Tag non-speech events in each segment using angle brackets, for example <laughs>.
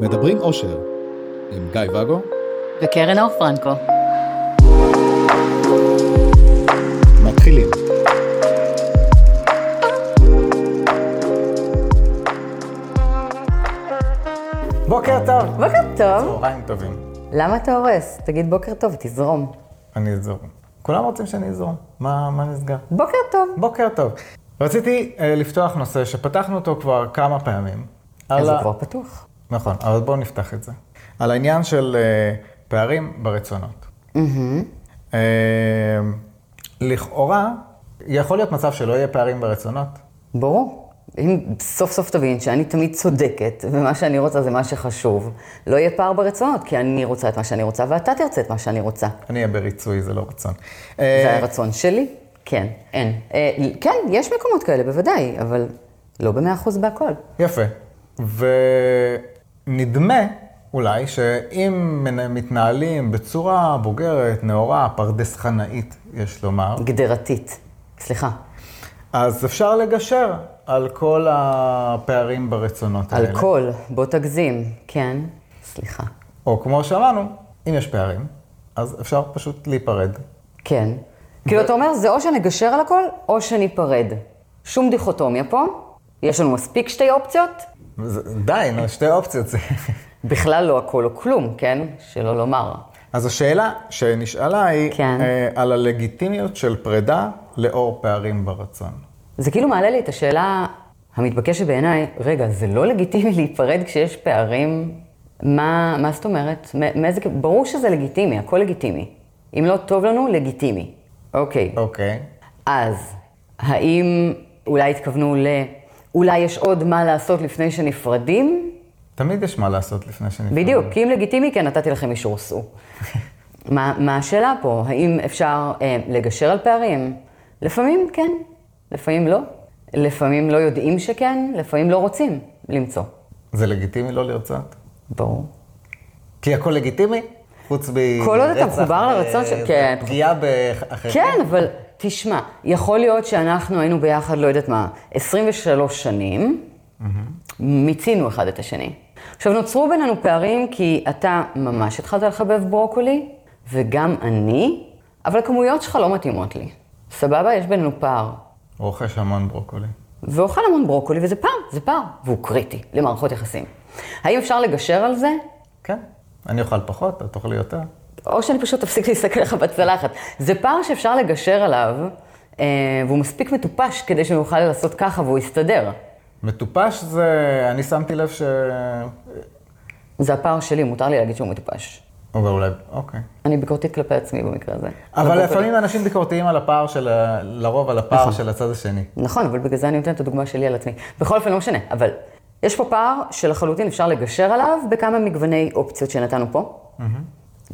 מדברים אושר, עם גיא ואגו וקרן אור פרנקו. מתחילים. בוקר טוב. בוקר טוב. צהריים טובים. למה אתה הורס? תגיד בוקר טוב, תזרום. אני אזרום. כולם רוצים שאני אזרום. מה, מה נסגר? בוקר טוב. בוקר טוב. רציתי אה, לפתוח נושא שפתחנו אותו כבר כמה פעמים. אז הוא כבר פתוח. נכון, אבל בואו נפתח את זה. על העניין של אה, פערים ברצונות. אה, לכאורה, יכול להיות מצב שלא יהיה פערים ברצונות. ברור. אם סוף סוף תבין שאני תמיד צודקת, ומה שאני רוצה זה מה שחשוב, לא יהיה פער ברצונות, כי אני רוצה את מה שאני רוצה, ואתה תרצה את מה שאני רוצה. אני אהיה בריצוי, זה לא רצון. זה אה, הרצון שלי? כן, אין. אה, כן, יש מקומות כאלה, בוודאי, אבל לא במאה אחוז בהכל. יפה. ונדמה אולי שאם מתנהלים בצורה בוגרת, נאורה, פרדס-חנאית, יש לומר, גדרתית. סליחה. אז אפשר לגשר על כל הפערים ברצונות על האלה. כל, בוא תגזים. כן, סליחה. או כמו שאמרנו, אם יש פערים, אז אפשר פשוט להיפרד. כן. כאילו, אתה אומר, זה או שנגשר על הכל, או שניפרד. שום דיכוטומיה פה. יש לנו מספיק שתי אופציות. די, נו, שתי אופציות. בכלל לא הכל או כלום, כן? שלא לומר. אז השאלה שנשאלה היא כן. אה, על הלגיטימיות של פרידה לאור פערים ברצון. זה כאילו מעלה לי את השאלה המתבקשת בעיניי, רגע, זה לא לגיטימי להיפרד כשיש פערים? מה, מה זאת אומרת? מאיזה... ברור שזה לגיטימי, הכל לגיטימי. אם לא טוב לנו, לגיטימי. אוקיי. אוקיי. אז, האם אולי התכוונו ל... אולי יש עוד מה לעשות לפני שנפרדים? תמיד יש מה לעשות לפני שנפרדים. בדיוק, כי אם לגיטימי, כן, נתתי לכם אישור סעו. <laughs> מה, מה השאלה פה? האם אפשר אה, לגשר על פערים? לפעמים כן, לפעמים לא. לפעמים לא יודעים שכן, לפעמים לא רוצים למצוא. זה לגיטימי לא לרצות? ברור. כי הכל לגיטימי? חוץ מרצח... כל עוד אתה מחובר לרצון של- כן. פגיעה באחרים? כן, אבל תשמע, יכול להיות שאנחנו היינו ביחד, לא יודעת מה, 23 שנים, מיצינו אחד את השני. עכשיו, נוצרו בינינו פערים כי אתה ממש התחלת לחבב ברוקולי, וגם אני, אבל הכמויות שלך לא מתאימות לי. סבבה? יש בינינו פער. רוכש המון ברוקולי. ואוכל המון ברוקולי, וזה פער, זה פער, והוא קריטי למערכות יחסים. האם אפשר לגשר על זה? כן. אני אוכל פחות, את תאכלי יותר. או שאני פשוט אפסיק להסתכל לך בצלחת. זה פער שאפשר לגשר עליו, אה, והוא מספיק מטופש כדי שהוא יוכל לעשות ככה והוא יסתדר. מטופש זה... אני שמתי לב ש... זה הפער שלי, מותר לי להגיד שהוא מטופש. אבל אולי... אוקיי. אני ביקורתית כלפי עצמי במקרה הזה. אבל לפעמים אנשים ביקורתיים על הפער של... ה- לרוב על הפער נכון. של הצד השני. נכון, אבל בגלל זה אני נותנת את הדוגמה שלי על עצמי. בכל אופן, לא משנה, אבל יש פה פער שלחלוטין אפשר לגשר עליו בכמה מגווני אופציות שנתנו פה.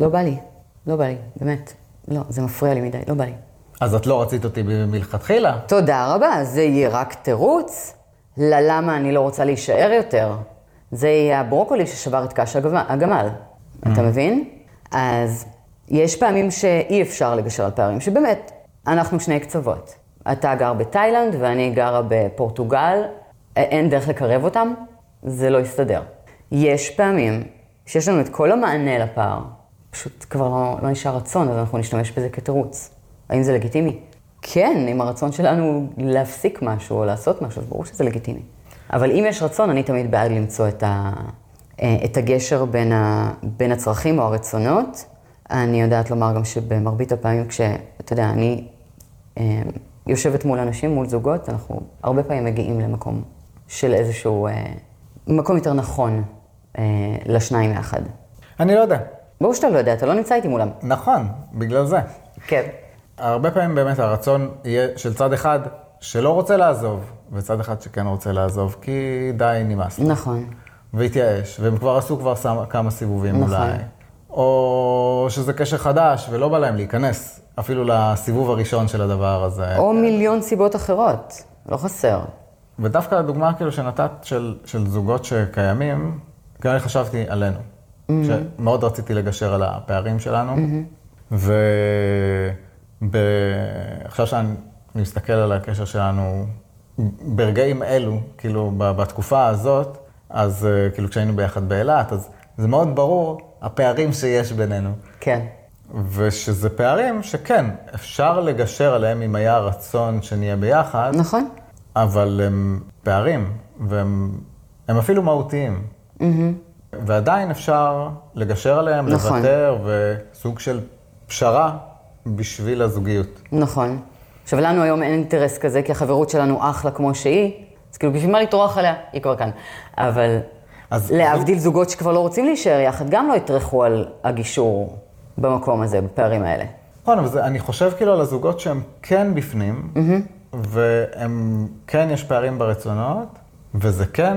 לא בא לי, לא בא לי, באמת. לא, זה מפריע לי מדי, לא בא לי. אז את לא רצית אותי מלכתחילה? תודה רבה, זה יהיה רק תירוץ ללמה אני לא רוצה להישאר יותר. זה יהיה הברוקולי ששבר את קש הגמ- הגמל, אתה מבין? אז יש פעמים שאי אפשר לגשר על פערים, שבאמת, אנחנו שני קצוות. אתה גר בתאילנד ואני גרה בפורטוגל, אין דרך לקרב אותם, זה לא יסתדר. יש פעמים שיש לנו את כל המענה לפער, פשוט כבר לא, לא נשאר רצון, אז אנחנו נשתמש בזה כתירוץ. האם זה לגיטימי? כן, אם הרצון שלנו הוא להפסיק משהו או לעשות משהו, אז ברור שזה לגיטימי. אבל אם יש רצון, אני תמיד בעד למצוא את, ה, אה, את הגשר בין, ה, בין הצרכים או הרצונות. אני יודעת לומר גם שבמרבית הפעמים כשאתה יודע, אני אה, יושבת מול אנשים, מול זוגות, אנחנו הרבה פעמים מגיעים למקום של איזשהו, אה, מקום יותר נכון אה, לשניים יחד. אני לא יודע. ברור שאתה לא יודע, אתה לא נמצא איתי מולם. נכון, בגלל זה. כן. הרבה פעמים באמת הרצון יהיה של צד אחד שלא רוצה לעזוב, וצד אחד שכן רוצה לעזוב, כי די, נמאס. נכון. והתייאש, והם כבר עשו כבר כמה סיבובים נכון. אולי. או שזה קשר חדש ולא בא להם להיכנס אפילו לסיבוב הראשון של הדבר הזה. או מיליון סיבות אחרות, לא חסר. ודווקא הדוגמה כאילו שנתת של, של זוגות שקיימים, גם אני חשבתי עלינו. שמאוד רציתי לגשר על הפערים שלנו, ועכשיו שאני מסתכל על הקשר שלנו ברגעים אלו, כאילו בתקופה הזאת, אז אה, כאילו כשהיינו ביחד באילת, אז זה מאוד ברור הפערים שיש בינינו. כן. ושזה פערים שכן, אפשר לגשר עליהם אם היה רצון שנהיה ביחד, נכון. אבל הם פערים, והם הם אפילו מהותיים. ועדיין אפשר לגשר עליהם, נכון. לוותר, וסוג של פשרה בשביל הזוגיות. נכון. עכשיו, לנו היום אין אינטרס כזה, כי החברות שלנו אחלה כמו שהיא, אז כאילו, בשביל מה לטרוח עליה? היא כבר כאן. אבל להבדיל זוגות שכבר לא רוצים להישאר יחד, גם לא יטרחו על הגישור במקום הזה, בפערים האלה. נכון, אבל זה, אני חושב כאילו על הזוגות שהם כן בפנים, והם כן יש פערים ברצונות, וזה כן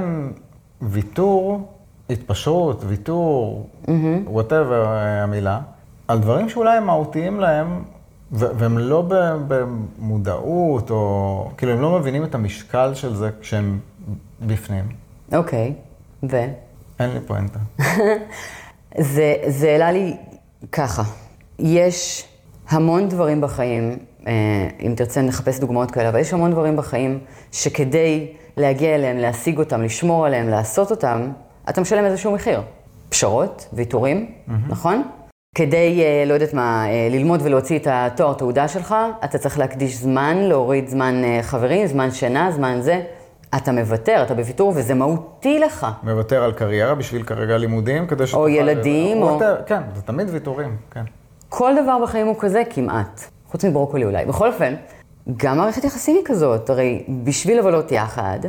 ויתור, התפשרות, ויתור, וואטאבר המילה, על דברים שאולי הם מהותיים להם, והם לא במודעות, או כאילו הם לא מבינים את המשקל של זה כשהם בפנים. אוקיי, ו? אין לי פואנטה. <laughs> זה, זה העלה לי ככה, יש המון דברים בחיים, אה, אם תרצה נחפש דוגמאות כאלה, אבל יש המון דברים בחיים שכדי להגיע אליהם, להשיג אותם, לשמור עליהם, לעשות אותם, אתה משלם איזשהו מחיר. פשרות, ויתורים, נכון? כדי, אה, לא יודעת מה, אה, ללמוד ולהוציא את התואר תעודה שלך, אתה צריך להקדיש זמן, להוריד זמן אה, חברים, זמן שינה, זמן זה. אתה מוותר, אתה בוויתור, וזה מהותי לך. מוותר על קריירה בשביל כרגע לימודים, כדי שתוכל... ילדים, או- whatever, כן, זה תמיד ויתורים, כן. כל דבר בחיים הוא כזה כמעט, חוץ מברוקולי אולי. בכל אופן, גם מערכת יחסים היא כזאת, הרי בשביל לבלות יחד,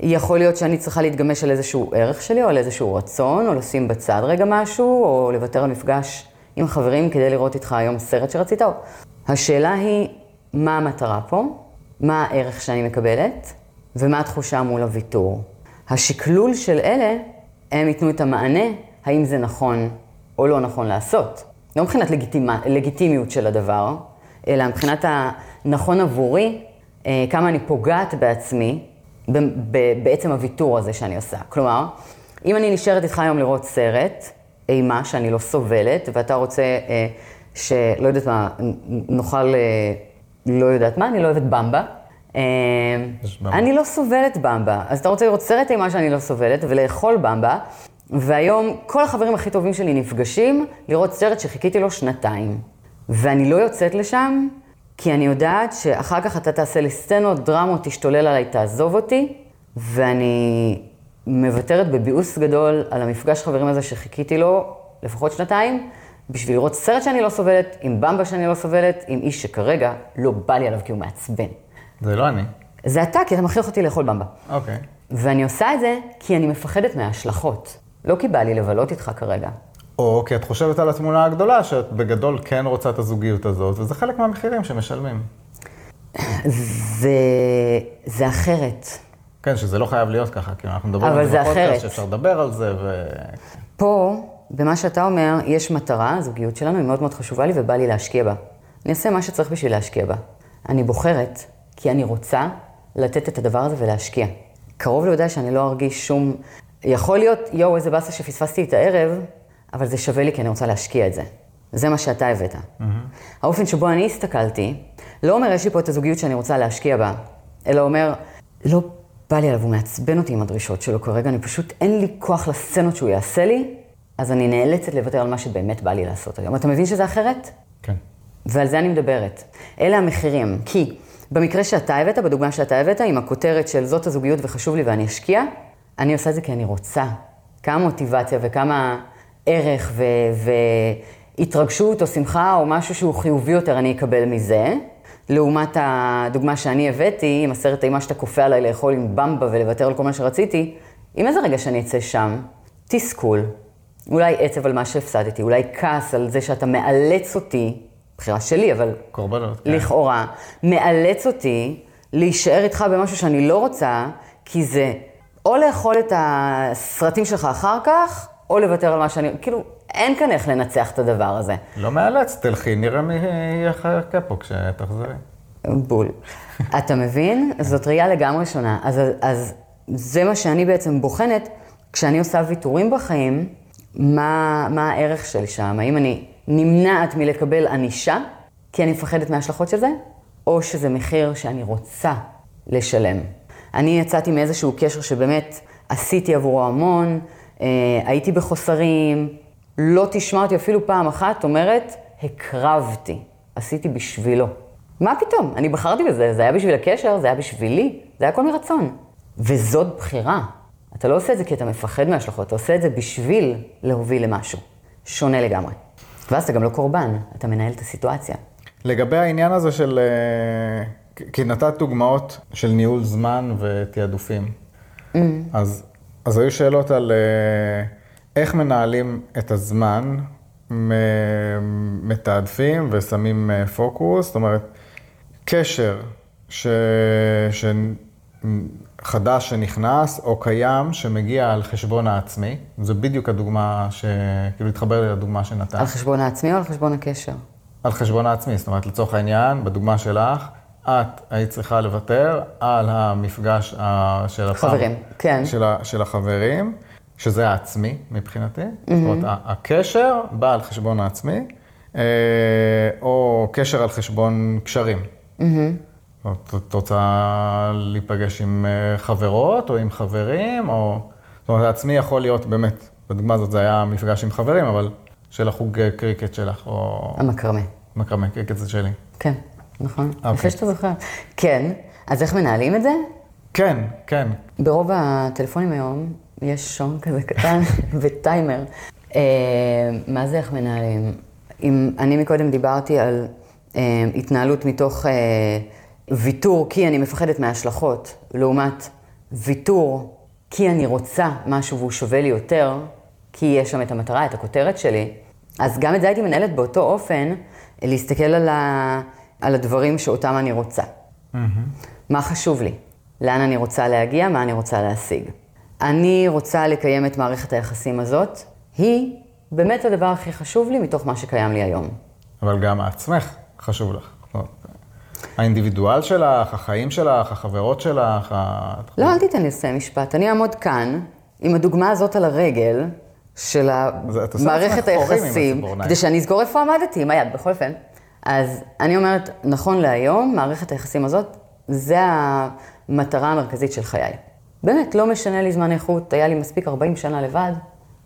יכול להיות שאני צריכה להתגמש על איזשהו ערך שלי, או על איזשהו רצון, או לשים בצד רגע משהו, או לוותר על מפגש עם חברים כדי לראות איתך היום סרט שרצית. או... השאלה היא, מה המטרה פה? מה הערך שאני מקבלת? ומה התחושה מול הוויתור? השקלול של אלה, הם ייתנו את המענה, האם זה נכון או לא נכון לעשות. לא מבחינת לגיטימה, לגיטימיות של הדבר, אלא מבחינת הנכון עבורי, אה, כמה אני פוגעת בעצמי בעצם הוויתור הזה שאני עושה. כלומר, אם אני נשארת איתך היום לראות סרט, אימה שאני לא סובלת, ואתה רוצה אה, שלא יודעת מה, נאכל, אה, לא יודעת מה, אני לא אוהבת במבה. אה, במבה. אני לא סובלת במבה, אז אתה רוצה לראות סרט אימה שאני לא סובלת ולאכול במבה, והיום כל החברים הכי טובים שלי נפגשים לראות סרט שחיכיתי לו שנתיים. ואני לא יוצאת לשם, כי אני יודעת שאחר כך אתה תעשה לי סצנות, דרמות, תשתולל עליי, תעזוב אותי, ואני מוותרת בביאוס גדול על המפגש חברים הזה שחיכיתי לו לפחות שנתיים, בשביל לראות סרט שאני לא סובלת, עם במבה שאני לא סובלת, עם איש שכרגע לא בא לי עליו כי הוא מעצבן. זה לא אני. זה אתה, כי אתה מכריח אותי לאכול במבה. אוקיי. ואני עושה את זה כי אני מפחדת מההשלכות. לא כי בא לי לבלות איתך כרגע. או כי את חושבת על התמונה הגדולה, שאת בגדול כן רוצה את הזוגיות הזאת, וזה חלק מהמחירים שמשלמים. זה, זה אחרת. כן, שזה לא חייב להיות ככה, כי אנחנו מדברים על זה בפודקאסט. שאפשר לדבר על זה, ו... פה, במה שאתה אומר, יש מטרה, הזוגיות שלנו היא מאוד מאוד חשובה לי ובא לי להשקיע בה. אני אעשה מה שצריך בשביל להשקיע בה. אני בוחרת כי אני רוצה לתת את הדבר הזה ולהשקיע. קרוב ליודע שאני לא ארגיש שום... יכול להיות, יואו, איזה באסה שפספסתי את הערב, אבל זה שווה לי כי אני רוצה להשקיע את זה. זה מה שאתה הבאת. האופן שבו אני הסתכלתי, לא אומר, יש לי פה את הזוגיות שאני רוצה להשקיע בה, אלא אומר, לא בא לי עליו, הוא מעצבן אותי עם הדרישות שלו כרגע, אני פשוט, אין לי כוח לסצנות שהוא יעשה לי, אז אני נאלצת לוותר על מה שבאמת בא לי לעשות היום. אתה מבין שזה אחרת? כן. ועל זה אני מדברת. אלה המחירים. כי במקרה שאתה הבאת, בדוגמה שאתה הבאת, עם הכותרת של זאת הזוגיות וחשוב לי ואני אשקיע, אני עושה את זה כי אני רוצה. כמה מוטיבציה וכמה ערך ו- והתרגשות או שמחה או משהו שהוא חיובי יותר אני אקבל מזה. לעומת הדוגמה שאני הבאתי, עם הסרט אימה שאתה כופה עליי לאכול עם במבה ולוותר על כל מה שרציתי, עם איזה רגע שאני אצא שם? תסכול, אולי עצב על מה שהפסדתי, אולי כעס על זה שאתה מאלץ אותי, בחירה שלי, אבל קורבנות. כן. לכאורה, מאלץ אותי להישאר איתך במשהו שאני לא רוצה, כי זה או לאכול את הסרטים שלך אחר כך, או לוותר על מה שאני... כאילו, אין כאן איך לנצח את הדבר הזה. לא מאלץ, תלכי, נראה מי יהיה חכה פה כשתחזרי. בול. אתה מבין? זאת ראייה לגמרי שונה. אז, אז זה מה שאני בעצם בוחנת כשאני עושה ויתורים בחיים, מה, מה הערך שלי שם? האם אני נמנעת מלקבל ענישה, כי אני מפחדת מההשלכות של זה, או שזה מחיר שאני רוצה לשלם. אני יצאתי מאיזשהו קשר שבאמת עשיתי עבורו המון, הייתי בחוסרים, לא תשמע אותי אפילו פעם אחת אומרת, הקרבתי, עשיתי בשבילו. מה פתאום? אני בחרתי בזה, זה היה בשביל הקשר, זה היה בשבילי, זה היה הכל מרצון. וזאת בחירה. אתה לא עושה את זה כי אתה מפחד מההשלכות, אתה עושה את זה בשביל להוביל למשהו. שונה לגמרי. ואז אתה גם לא קורבן, אתה מנהל את הסיטואציה. לגבי העניין הזה של... אה, כי נתת דוגמאות של ניהול זמן ותעדופים. Mm. אז, אז היו שאלות על אה, איך מנהלים את הזמן, מתעדפים ושמים אה, פוקוס, זאת אומרת, קשר ש... ש... חדש שנכנס או קיים שמגיע על חשבון העצמי. זו בדיוק הדוגמה ש... כאילו, התחבר לי לדוגמה שנתן. על חשבון העצמי או על חשבון הקשר? על חשבון העצמי, זאת אומרת, לצורך העניין, בדוגמה שלך, את היית צריכה לוותר על המפגש של הפעם. חברים, כן. של, ה... של החברים, שזה העצמי מבחינתי. Mm-hmm. זאת אומרת, הקשר בא על חשבון העצמי, אה, או קשר על חשבון קשרים. Mm-hmm. את רוצה להיפגש עם אה, חברות או עם חברים, או... זאת אומרת, העצמי יכול להיות באמת, בדוגמה הזאת זה היה מפגש עם חברים, אבל של החוג אה, קריקט שלך, או... המקרמה. מקרמה, קריקט זה שלי. כן, נכון. אוקיי. יפה שאתה זוכר. כן, אז איך מנהלים את זה? כן, כן. ברוב הטלפונים היום יש שעון כזה קטן <laughs> וטיימר. אה, מה זה איך מנהלים? אם אני מקודם דיברתי על אה, התנהלות מתוך... אה, ויתור כי אני מפחדת מההשלכות, לעומת ויתור כי אני רוצה משהו והוא שווה לי יותר, כי יש שם את המטרה, את הכותרת שלי, אז גם את זה הייתי מנהלת באותו אופן, להסתכל על, ה... על הדברים שאותם אני רוצה. Mm-hmm. מה חשוב לי? לאן אני רוצה להגיע? מה אני רוצה להשיג? אני רוצה לקיים את מערכת היחסים הזאת, היא באמת הדבר הכי חשוב לי מתוך מה שקיים לי היום. אבל גם עצמך חשוב לך. האינדיבידואל שלך, החיים שלך, החברות שלך, ה... לא, אל תיתן לי לסיים משפט. אני אעמוד כאן עם הדוגמה הזאת על הרגל של מערכת היחסים, כדי שאני אזכור איפה עמדתי, עם היד, בכל אופן. אז אני אומרת, נכון להיום, מערכת היחסים הזאת, זה המטרה המרכזית של חיי. באמת, לא משנה לי זמן איכות, היה לי מספיק 40 שנה לבד,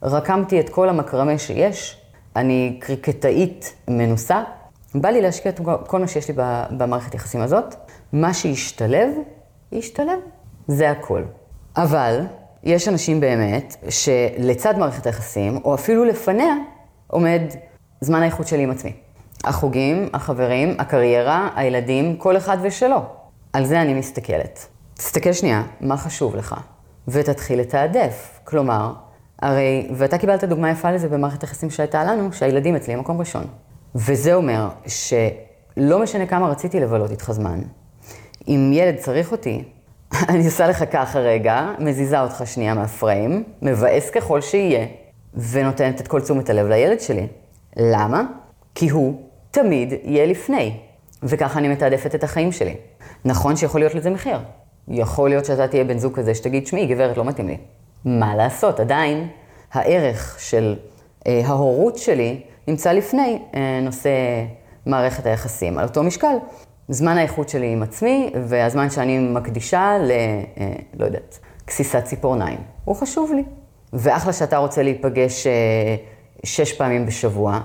רקמתי את כל המקרמה שיש, אני קריקטאית מנוסה, בא לי להשקיע את כל מה שיש לי במערכת יחסים הזאת. מה שישתלב, ישתלב. זה הכל. אבל יש אנשים באמת שלצד מערכת היחסים, או אפילו לפניה, עומד זמן האיכות שלי עם עצמי. החוגים, החברים, הקריירה, הילדים, כל אחד ושלו. על זה אני מסתכלת. תסתכל שנייה, מה חשוב לך, ותתחיל לתעדף. כלומר, הרי, ואתה קיבלת דוגמה יפה לזה במערכת היחסים שהייתה לנו, שהילדים אצלי הם מקום ראשון. וזה אומר שלא משנה כמה רציתי לבלות איתך זמן, אם ילד צריך אותי, <laughs> אני עושה לך ככה רגע, מזיזה אותך שנייה מהפריים, מבאס ככל שיהיה, ונותנת את כל תשומת הלב לילד שלי. למה? כי הוא תמיד יהיה לפני, וככה אני מתעדפת את החיים שלי. נכון שיכול להיות לזה מחיר. יכול להיות שאתה תהיה בן זוג כזה שתגיד, שמעי, גברת, לא מתאים לי. מה לעשות? עדיין הערך של אה, ההורות שלי נמצא לפני אה, נושא מערכת היחסים. על אותו משקל, זמן האיכות שלי עם עצמי והזמן שאני מקדישה ל... אה, לא יודעת, גסיסת ציפורניים. הוא חשוב לי. ואחלה שאתה רוצה להיפגש אה, שש פעמים בשבוע,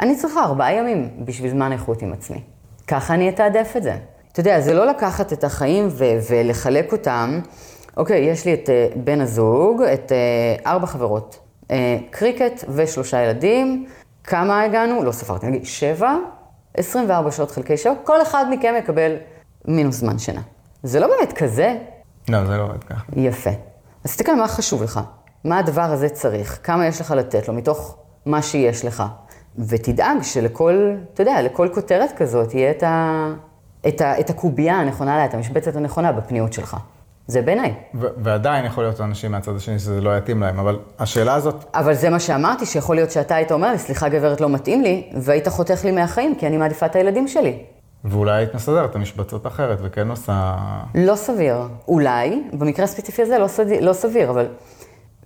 אני צריכה ארבעה ימים בשביל זמן איכות עם עצמי. ככה אני אתעדף את זה. אתה יודע, זה לא לקחת את החיים ו- ולחלק אותם. אוקיי, יש לי את uh, בן הזוג, את uh, ארבע חברות, uh, קריקט ושלושה ילדים, כמה הגענו? לא ספרתי, נגיד שבע, 24 שעות חלקי שבע, כל אחד מכם יקבל מינוס זמן שינה. זה לא באמת כזה. לא, זה לא עובד ככה. יפה. אז תסתכל מה חשוב לך, מה הדבר הזה צריך, כמה יש לך לתת לו מתוך מה שיש לך. ותדאג שלכל, אתה יודע, לכל כותרת כזאת יהיה את, ה, את, ה, את הקובייה הנכונה לה, את המשבצת הנכונה בפניות שלך. זה בעיניי. ועדיין יכול להיות אנשים מהצד השני שזה לא יתאים להם, אבל השאלה הזאת... אבל זה מה שאמרתי, שיכול להיות שאתה היית אומר לי, סליחה גברת, לא מתאים לי, והיית חותך לי מהחיים, כי אני מעדיפה את הילדים שלי. ואולי היית מסדרת את המשבצות אחרת וכן עושה... לא סביר. אולי, במקרה הספציפי הזה לא, סד... לא סביר, אבל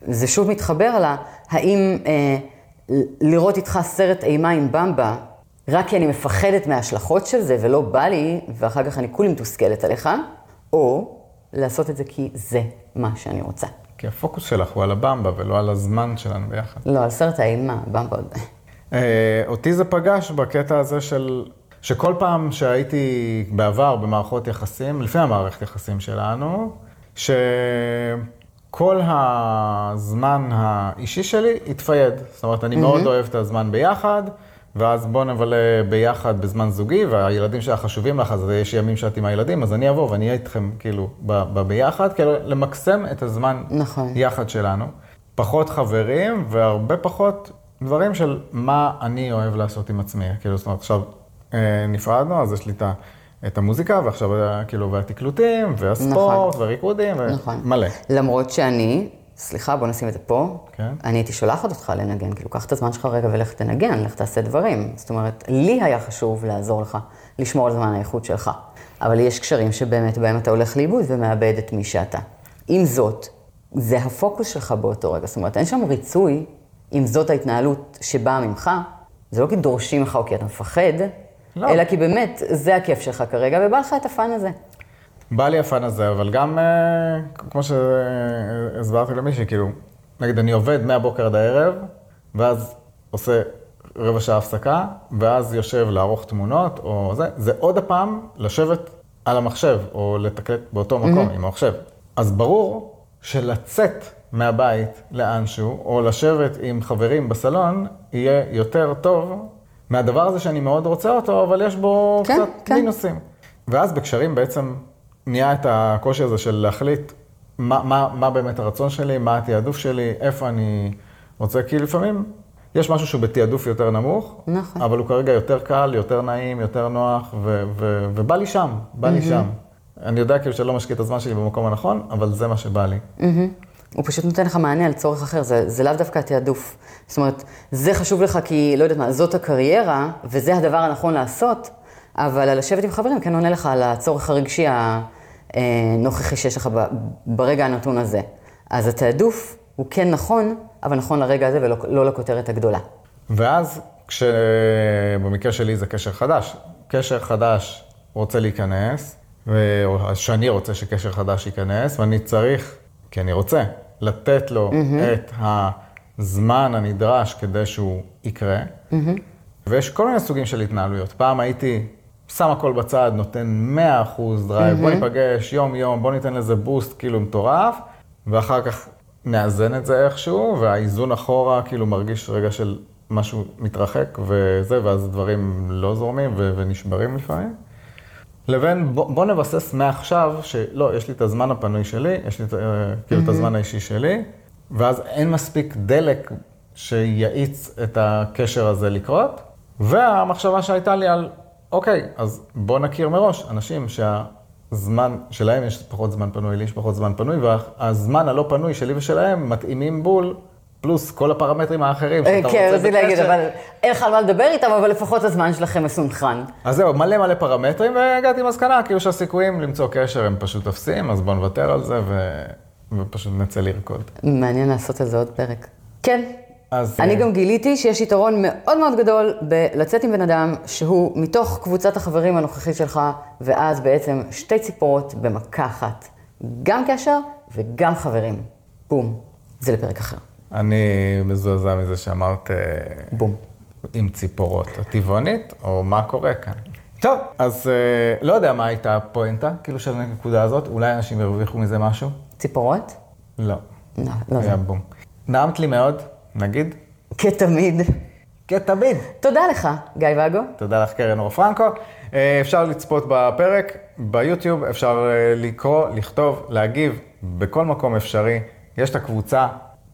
זה שוב מתחבר על האם אה, לראות איתך סרט אימה עם במבה, רק כי אני מפחדת מההשלכות של זה ולא בא לי, ואחר כך אני כולי מתוסכלת עליך, או לעשות את זה כי זה מה שאני רוצה. כי הפוקוס שלך הוא על הבמבה ולא על הזמן שלנו ביחד. לא, על סרט האימה, במבה עוד. אה, אותי זה פגש בקטע הזה של... שכל פעם שהייתי בעבר במערכות יחסים, לפני המערכת יחסים שלנו, שכל הזמן האישי שלי התפייד. זאת אומרת, אני מאוד אוהב את הזמן ביחד, ואז בוא נבלה ביחד בזמן זוגי, והילדים שלך חשובים לך, אז יש ימים שאת עם הילדים, אז אני אבוא ואני אהיה איתכם כאילו ב- ב- ביחד, כאילו למקסם את הזמן נכון. יחד שלנו. פחות חברים והרבה פחות דברים של מה אני אוהב לעשות עם עצמי. כאילו, זאת אומרת, עכשיו אה, נפרדנו, אז יש לי את ה- את המוזיקה, ועכשיו אה, כאילו, והתקלוטים, והספורט, נכון. והריקודים, נכון. ומלא. למרות שאני, סליחה, בוא נשים את זה פה, כן. אני הייתי שולחת אותך לנגן, כאילו, קח את הזמן שלך רגע ולך תנגן, לך תעשה דברים. זאת אומרת, לי היה חשוב לעזור לך, לשמור על זמן האיכות שלך. אבל יש קשרים שבאמת בהם אתה הולך לאיבוד ומאבד את מי שאתה. עם זאת, זה הפוקוס שלך באותו רגע. זאת אומרת, אין שם ריצוי, אם זאת ההתנהלות שבאה ממך, זה לא כי דורשים לך או כי אתה מפחד, לא. אלא כי באמת, זה הכיף שלך כרגע, ובא לך את הפאן הזה. בא לי הפאן הזה, אבל גם, אה, כמו שהסברתי למישהי, כאילו, נגיד אני עובד מהבוקר עד הערב, ואז עושה רבע שעה הפסקה, ואז יושב לערוך תמונות, או זה, זה עוד הפעם לשבת על המחשב, או לתקלט באותו מקום עם המחשב. אז ברור שלצאת מהבית לאנשהו, או לשבת עם חברים בסלון, יהיה יותר טוב מהדבר הזה שאני מאוד רוצה אותו, אבל יש בו כן, קצת כן. מינוסים. ואז בקשרים בעצם נהיה את הקושי הזה של להחליט מה, מה, מה באמת הרצון שלי, מה התעדוף שלי, איפה אני רוצה, כי לפעמים יש משהו שהוא בתעדוף יותר נמוך, נכון. אבל הוא כרגע יותר קל, יותר נעים, יותר נוח, ו, ו, ובא לי שם, בא לי שם. אני יודע כאילו שלא משקיע את הזמן שלי במקום הנכון, אבל זה מה שבא לי. מהמם. הוא פשוט נותן לך מענה על צורך אחר, זה, זה לאו דווקא התעדוף. זאת אומרת, זה חשוב לך כי, לא יודעת מה, זאת הקריירה, וזה הדבר הנכון לעשות, אבל על לשבת עם חברים כן עונה לך על הצורך הרגשי הנוכחי שיש לך ברגע הנתון הזה. אז התעדוף הוא כן נכון, אבל נכון לרגע הזה ולא לא לכותרת הגדולה. ואז, כשבמקרה שלי זה קשר חדש, קשר חדש רוצה להיכנס, או שאני רוצה שקשר חדש ייכנס, ואני צריך, כי אני רוצה, לתת לו את הזמן הנדרש כדי שהוא יקרה. ויש כל מיני סוגים של התנהלויות. פעם הייתי שם הכל בצד, נותן 100% drive, בוא ניפגש יום-יום, בוא ניתן לזה boost כאילו מטורף, ואחר כך נאזן את זה איכשהו, והאיזון אחורה כאילו מרגיש רגע של משהו מתרחק וזה, ואז דברים לא זורמים ו- ונשברים לפעמים. לבין בוא, בוא נבסס מעכשיו שלא, יש לי את הזמן הפנוי שלי, יש לי את, אה, כאילו את הזמן האישי שלי, ואז אין מספיק דלק שיאיץ את הקשר הזה לקרות. והמחשבה שהייתה לי על, אוקיי, אז בוא נכיר מראש אנשים שהזמן שלהם יש פחות זמן פנוי, לי יש פחות זמן פנוי, והזמן הלא פנוי שלי ושלהם מתאימים בול, פלוס כל הפרמטרים האחרים שאתה רוצה כן, רציתי להגיד, בקשר. אבל אין לך על מה לדבר איתם, אבל לפחות הזמן שלכם מסונכרן. אז זהו, מלא מלא פרמטרים, והגעתי למסקנה, כאילו שהסיכויים למצוא קשר הם פשוט אפסיים, אז בואו נוותר על זה ו... ופשוט נצא לרקוד. מעניין לעשות על זה עוד פרק. כן. אז... אני אה, גם גיליתי שיש יתרון מאוד מאוד גדול בלצאת עם בן אדם שהוא מתוך קבוצת החברים הנוכחית שלך, ואז בעצם שתי ציפורות במכה אחת. גם קשר וגם חברים. בום. זה לפרק אחר. אני מזועזע מזה שאמרת אה, בום. עם ציפורות. את טבעונית, או מה קורה כאן? טוב, אז אה, לא יודע מה הייתה הפואנטה, כאילו של הנקודה הזאת, אולי אנשים ירוויחו מזה משהו? ציפורות? לא. לא, לא זה. היה בום. נעמת לי מאוד, נגיד. כתמיד. כתמיד. תודה לך, גיא ואגו. תודה לך, קרן אור פרנקו. אה, אפשר לצפות בפרק ביוטיוב, אפשר לקרוא, לכתוב, להגיב, בכל מקום אפשרי. יש את הקבוצה,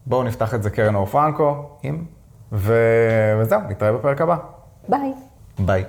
בואו נפתח את זה קרן אור פרנקו, עם, ו... וזהו, נתראה בפרק הבא. ביי. ביי.